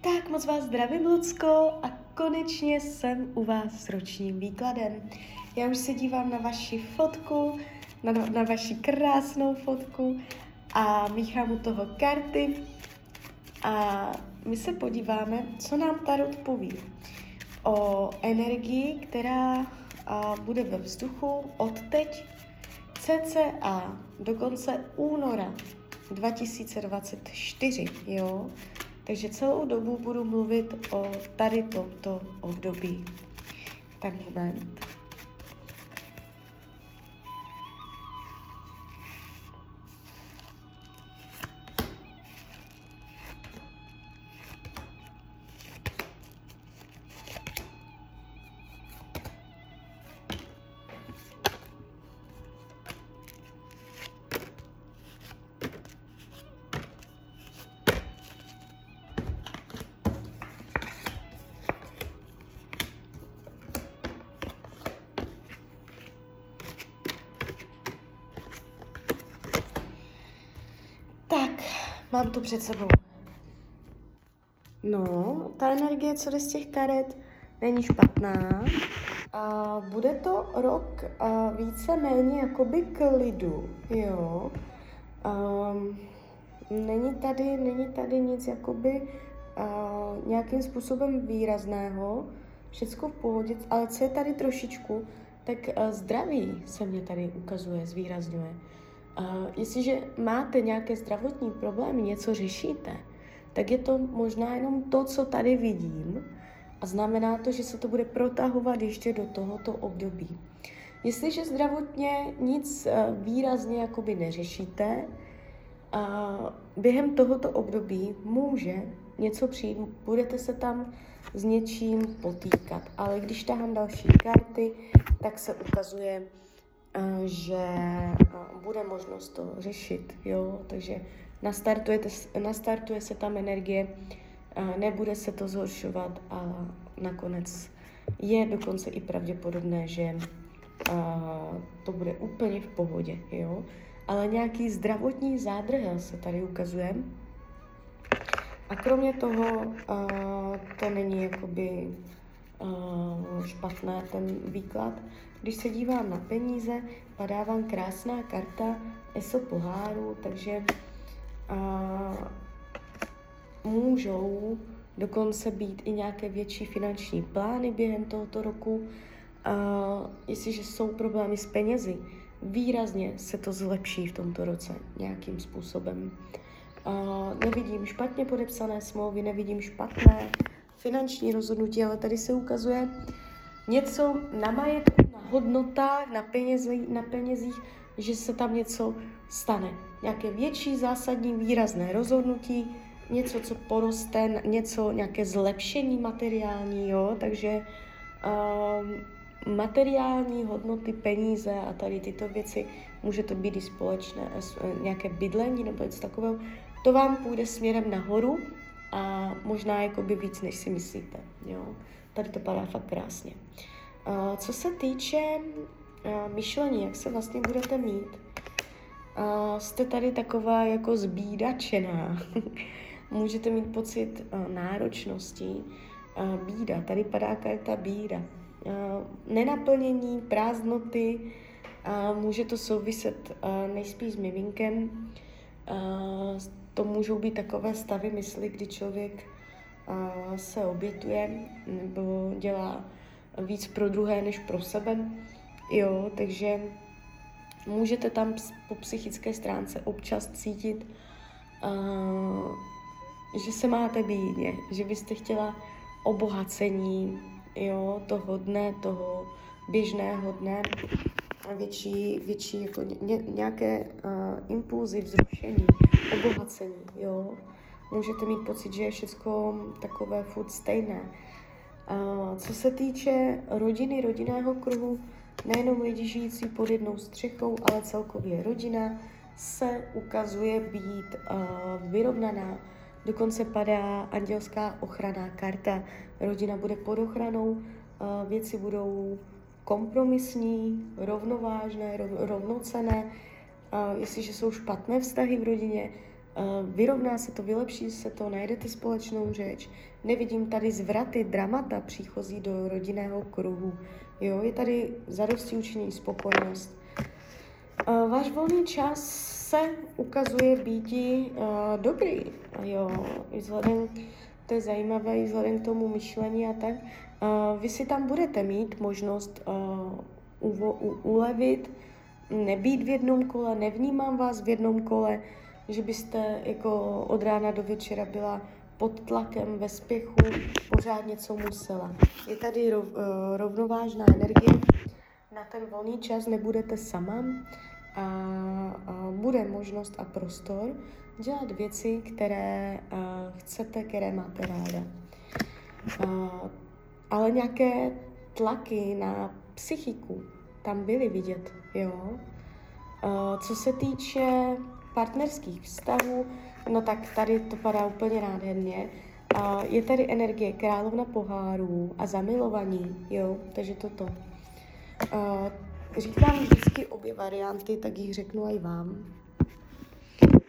Tak moc vás zdravím, Lucko, a konečně jsem u vás s ročním výkladem. Já už se dívám na vaši fotku, na, na vaši krásnou fotku a míchám u toho karty a my se podíváme, co nám Tarot poví o energii, která a, bude ve vzduchu od teď cca do konce února 2024, jo? Takže celou dobu budu mluvit o tady tomto období. Tak moment. Mám to před sebou. No, ta energie, co jde z těch karet, není špatná. A bude to rok a více méně jakoby klidu, jo. Um, není tady, není tady nic jakoby uh, nějakým způsobem výrazného, všecko v pohodě, ale co je tady trošičku, tak uh, zdraví se mě tady ukazuje, zvýrazňuje. Jestliže máte nějaké zdravotní problémy, něco řešíte, tak je to možná jenom to, co tady vidím a znamená to, že se to bude protahovat ještě do tohoto období. Jestliže zdravotně nic uh, výrazně jakoby neřešíte, během tohoto období může něco přijít, budete se tam s něčím potýkat. Ale když tahám další karty, tak se ukazuje, že bude možnost to řešit, jo, takže nastartuje se tam energie, nebude se to zhoršovat a nakonec je dokonce i pravděpodobné, že to bude úplně v pohodě, jo. Ale nějaký zdravotní zádrhel se tady ukazuje. A kromě toho to není jakoby špatné ten výklad, když se dívám na peníze, padá vám krásná karta ESO poháru, takže a, můžou dokonce být i nějaké větší finanční plány během tohoto roku. A, jestliže jsou problémy s penězi, výrazně se to zlepší v tomto roce nějakým způsobem. A, nevidím špatně podepsané smlouvy, nevidím špatné finanční rozhodnutí, ale tady se ukazuje něco na majetku, hodnotách, na, penězi, na penězích, že se tam něco stane. Nějaké větší, zásadní, výrazné rozhodnutí, něco, co poroste, něco, nějaké zlepšení materiální, jo, takže um, materiální hodnoty, peníze a tady tyto věci, může to být i společné, nějaké bydlení nebo něco takového, to vám půjde směrem nahoru a možná jakoby víc, než si myslíte, jo. Tady to padá fakt krásně. Uh, co se týče myšlení, jak se vlastně budete mít, uh, jste tady taková jako zbídačená. Můžete mít pocit náročnosti, bída. Tady padá karta bída. Nenaplnění, prázdnoty, může to souviset nejspíš s miminkem. Uh, to můžou být takové stavy mysli, kdy člověk uh, se obětuje nebo dělá víc pro druhé než pro sebe. Jo, takže můžete tam po psychické stránce občas cítit, uh, že se máte bídně, že byste chtěla obohacení jo, toho dne, toho běžného dne, větší, větší jako ně, nějaké uh, impulzy, vzrušení, obohacení, jo. Můžete mít pocit, že je všechno takové furt stejné. Co se týče rodiny, rodinného kruhu, nejenom lidi žijící pod jednou střechou, ale celkově rodina se ukazuje být uh, vyrovnaná. Dokonce padá andělská ochranná karta. Rodina bude pod ochranou, uh, věci budou kompromisní, rovnovážné, rov, rovnocené. Jestliže jsou špatné vztahy v rodině, vyrovná se to, vylepší se to, najdete společnou řeč. Nevidím tady zvraty, dramata příchozí do rodinného kruhu. Jo, je tady zadosti učinění spokojnost. Uh, váš volný čas se ukazuje být dobrý. Jo, vzhledem, to je zajímavé, vzhledem k tomu myšlení a tak. Uh, vy si tam budete mít možnost u, ulevit, nebýt v jednom kole, nevnímám vás v jednom kole, že byste jako od rána do večera byla pod tlakem, ve spěchu, pořád něco musela. Je tady rov, uh, rovnovážná energie, na ten volný čas nebudete sama a, a bude možnost a prostor dělat věci, které chcete, které máte ráda. Ale nějaké tlaky na psychiku tam byly vidět, jo. Uh, co se týče partnerských vztahů, no tak tady to padá úplně nádherně. Uh, je tady energie královna pohárů a zamilovaní, jo, takže toto. Uh, říkám vždycky obě varianty, tak jich řeknu i vám.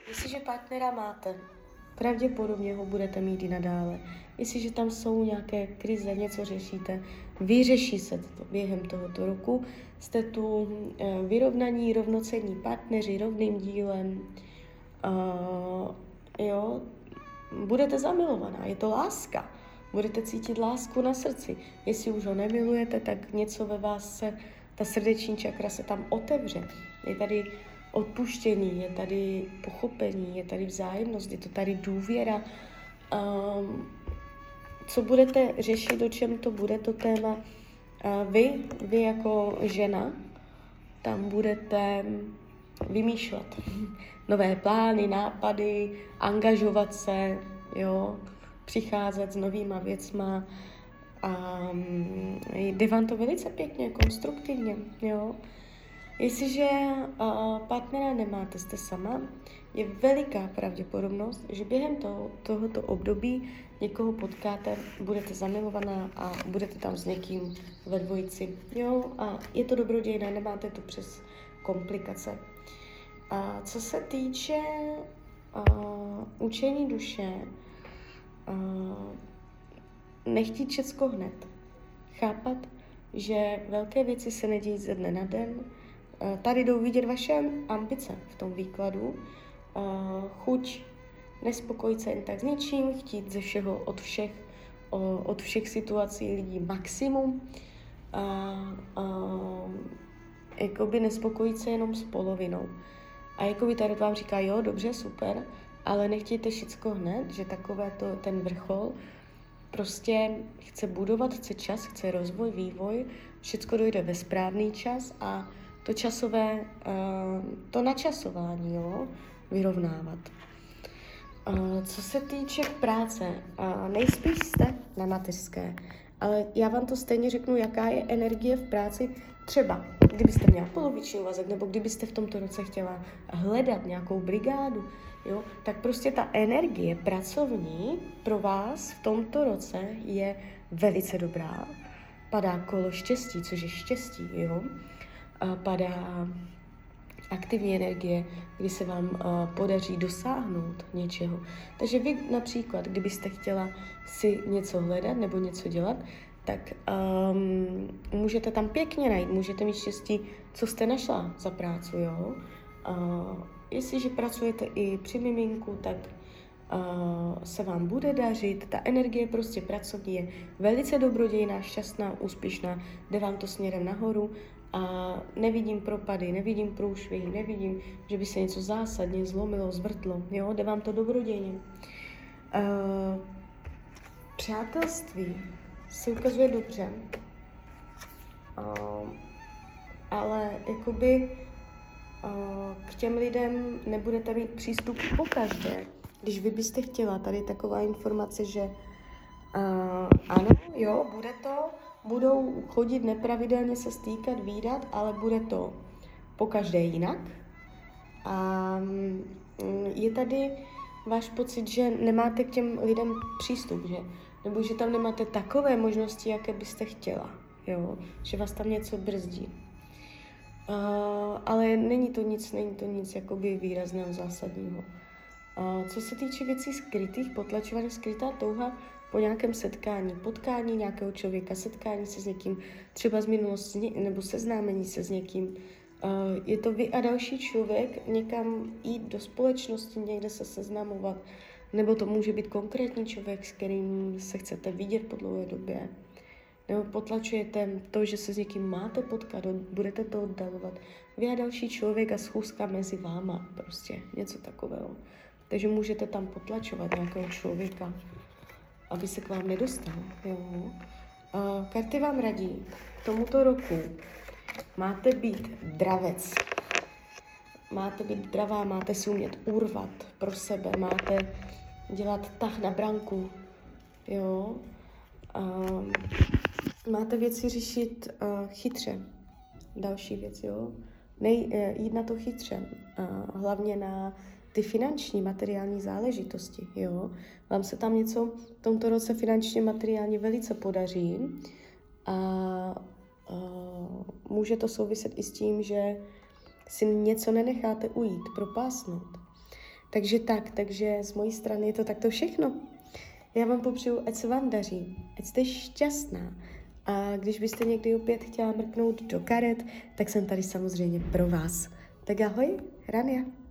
Jestliže partnera máte, pravděpodobně ho budete mít i nadále. Jestliže tam jsou nějaké krize, něco řešíte, vyřeší se to během tohoto roku. Jste tu eh, vyrovnaní, rovnocení partneři, rovným dílem. Uh, jo, budete zamilovaná, je to láska. Budete cítit lásku na srdci. Jestli už ho nemilujete, tak něco ve vás se, ta srdeční čakra se tam otevře. Je tady odpuštění, je tady pochopení, je tady vzájemnost, je to tady důvěra. Um, co budete řešit, o čem to bude to téma? Uh, vy, vy jako žena, tam budete vymýšlet nové plány, nápady, angažovat se, jo, přicházet s novýma věcma. A jde vám to velice pěkně, konstruktivně, jo. Jestliže uh, partnera nemáte, jste sama, je veliká pravděpodobnost, že během toho, tohoto období někoho potkáte, budete zamilovaná a budete tam s někým ve dvojici. Jo, a je to dobrodějné, nemáte to přes komplikace. A co se týče uh, učení duše, uh, nechtít všecko hned. Chápat, že velké věci se nedějí ze dne na den, Tady jdou vidět vaše ambice v tom výkladu, chuť nespokojit se jen tak s ničím, chtít ze všeho od všech, od všech situací lidí maximum, a, a, jakoby nespokojit se jenom s polovinou. A jakoby tady vám říká, jo, dobře, super, ale nechtějte všecko hned, že takové to, ten vrchol prostě chce budovat, chce čas, chce rozvoj, vývoj, všecko dojde ve správný čas a to časové, uh, to načasování, jo, vyrovnávat. Uh, co se týče práce, uh, nejspíš jste na mateřské, ale já vám to stejně řeknu, jaká je energie v práci. Třeba, kdybyste měla poloviční úvazek, nebo kdybyste v tomto roce chtěla hledat nějakou brigádu, jo, tak prostě ta energie pracovní pro vás v tomto roce je velice dobrá. Padá kolo štěstí, což je štěstí, jo padá aktivní energie, kdy se vám podaří dosáhnout něčeho. Takže vy například, kdybyste chtěla si něco hledat nebo něco dělat, tak um, můžete tam pěkně najít, můžete mít štěstí, co jste našla za práci, jo. Uh, jestliže pracujete i při miminku, tak uh, se vám bude dařit, ta energie prostě pracovní je velice dobrodějná, šťastná, úspěšná, jde vám to směrem nahoru a nevidím propady, nevidím průšvihy, nevidím, že by se něco zásadně zlomilo, zvrtlo, jo, jde vám to dobrodějně. Uh, přátelství se ukazuje dobře, uh, ale jakoby uh, k těm lidem nebudete mít přístup po každé. Když vy byste chtěla, tady taková informace, že uh, ano, jo, bude to, budou chodit nepravidelně se stýkat, výdat, ale bude to po každé jinak. A mm, je tady váš pocit, že nemáte k těm lidem přístup, že? Nebo že tam nemáte takové možnosti, jaké byste chtěla, jo? Že vás tam něco brzdí. Uh, ale není to nic, není to nic jakoby výrazného, zásadního. Uh, co se týče věcí skrytých, potlačovaných, skrytá touha po nějakém setkání, potkání nějakého člověka, setkání se s někým, třeba z minulosti, nebo seznámení se s někým, uh, je to vy a další člověk někam jít do společnosti, někde se seznamovat, nebo to může být konkrétní člověk, s kterým se chcete vidět po dlouhé době. Nebo potlačujete to, že se s někým máte potkat, budete to oddalovat. Vy a další člověk a schůzka mezi váma, prostě něco takového. Takže můžete tam potlačovat nějakého člověka, aby se k vám nedostal. Jo? A karty vám radí k tomuto roku máte být dravec. Máte být dravá, máte si umět urvat pro sebe, máte dělat tah na branku. Jo? A máte věci řešit uh, chytře. Další věc, jo? Nej, uh, jít na to chytře. Uh, hlavně na ty finanční, materiální záležitosti, jo. Vám se tam něco v tomto roce finančně, materiálně velice podaří a, a může to souviset i s tím, že si něco nenecháte ujít, propásnout. Takže tak, takže z mojí strany je to takto všechno. Já vám popřeju, ať se vám daří, ať jste šťastná. A když byste někdy opět chtěla mrknout do karet, tak jsem tady samozřejmě pro vás. Tak ahoj, Rania.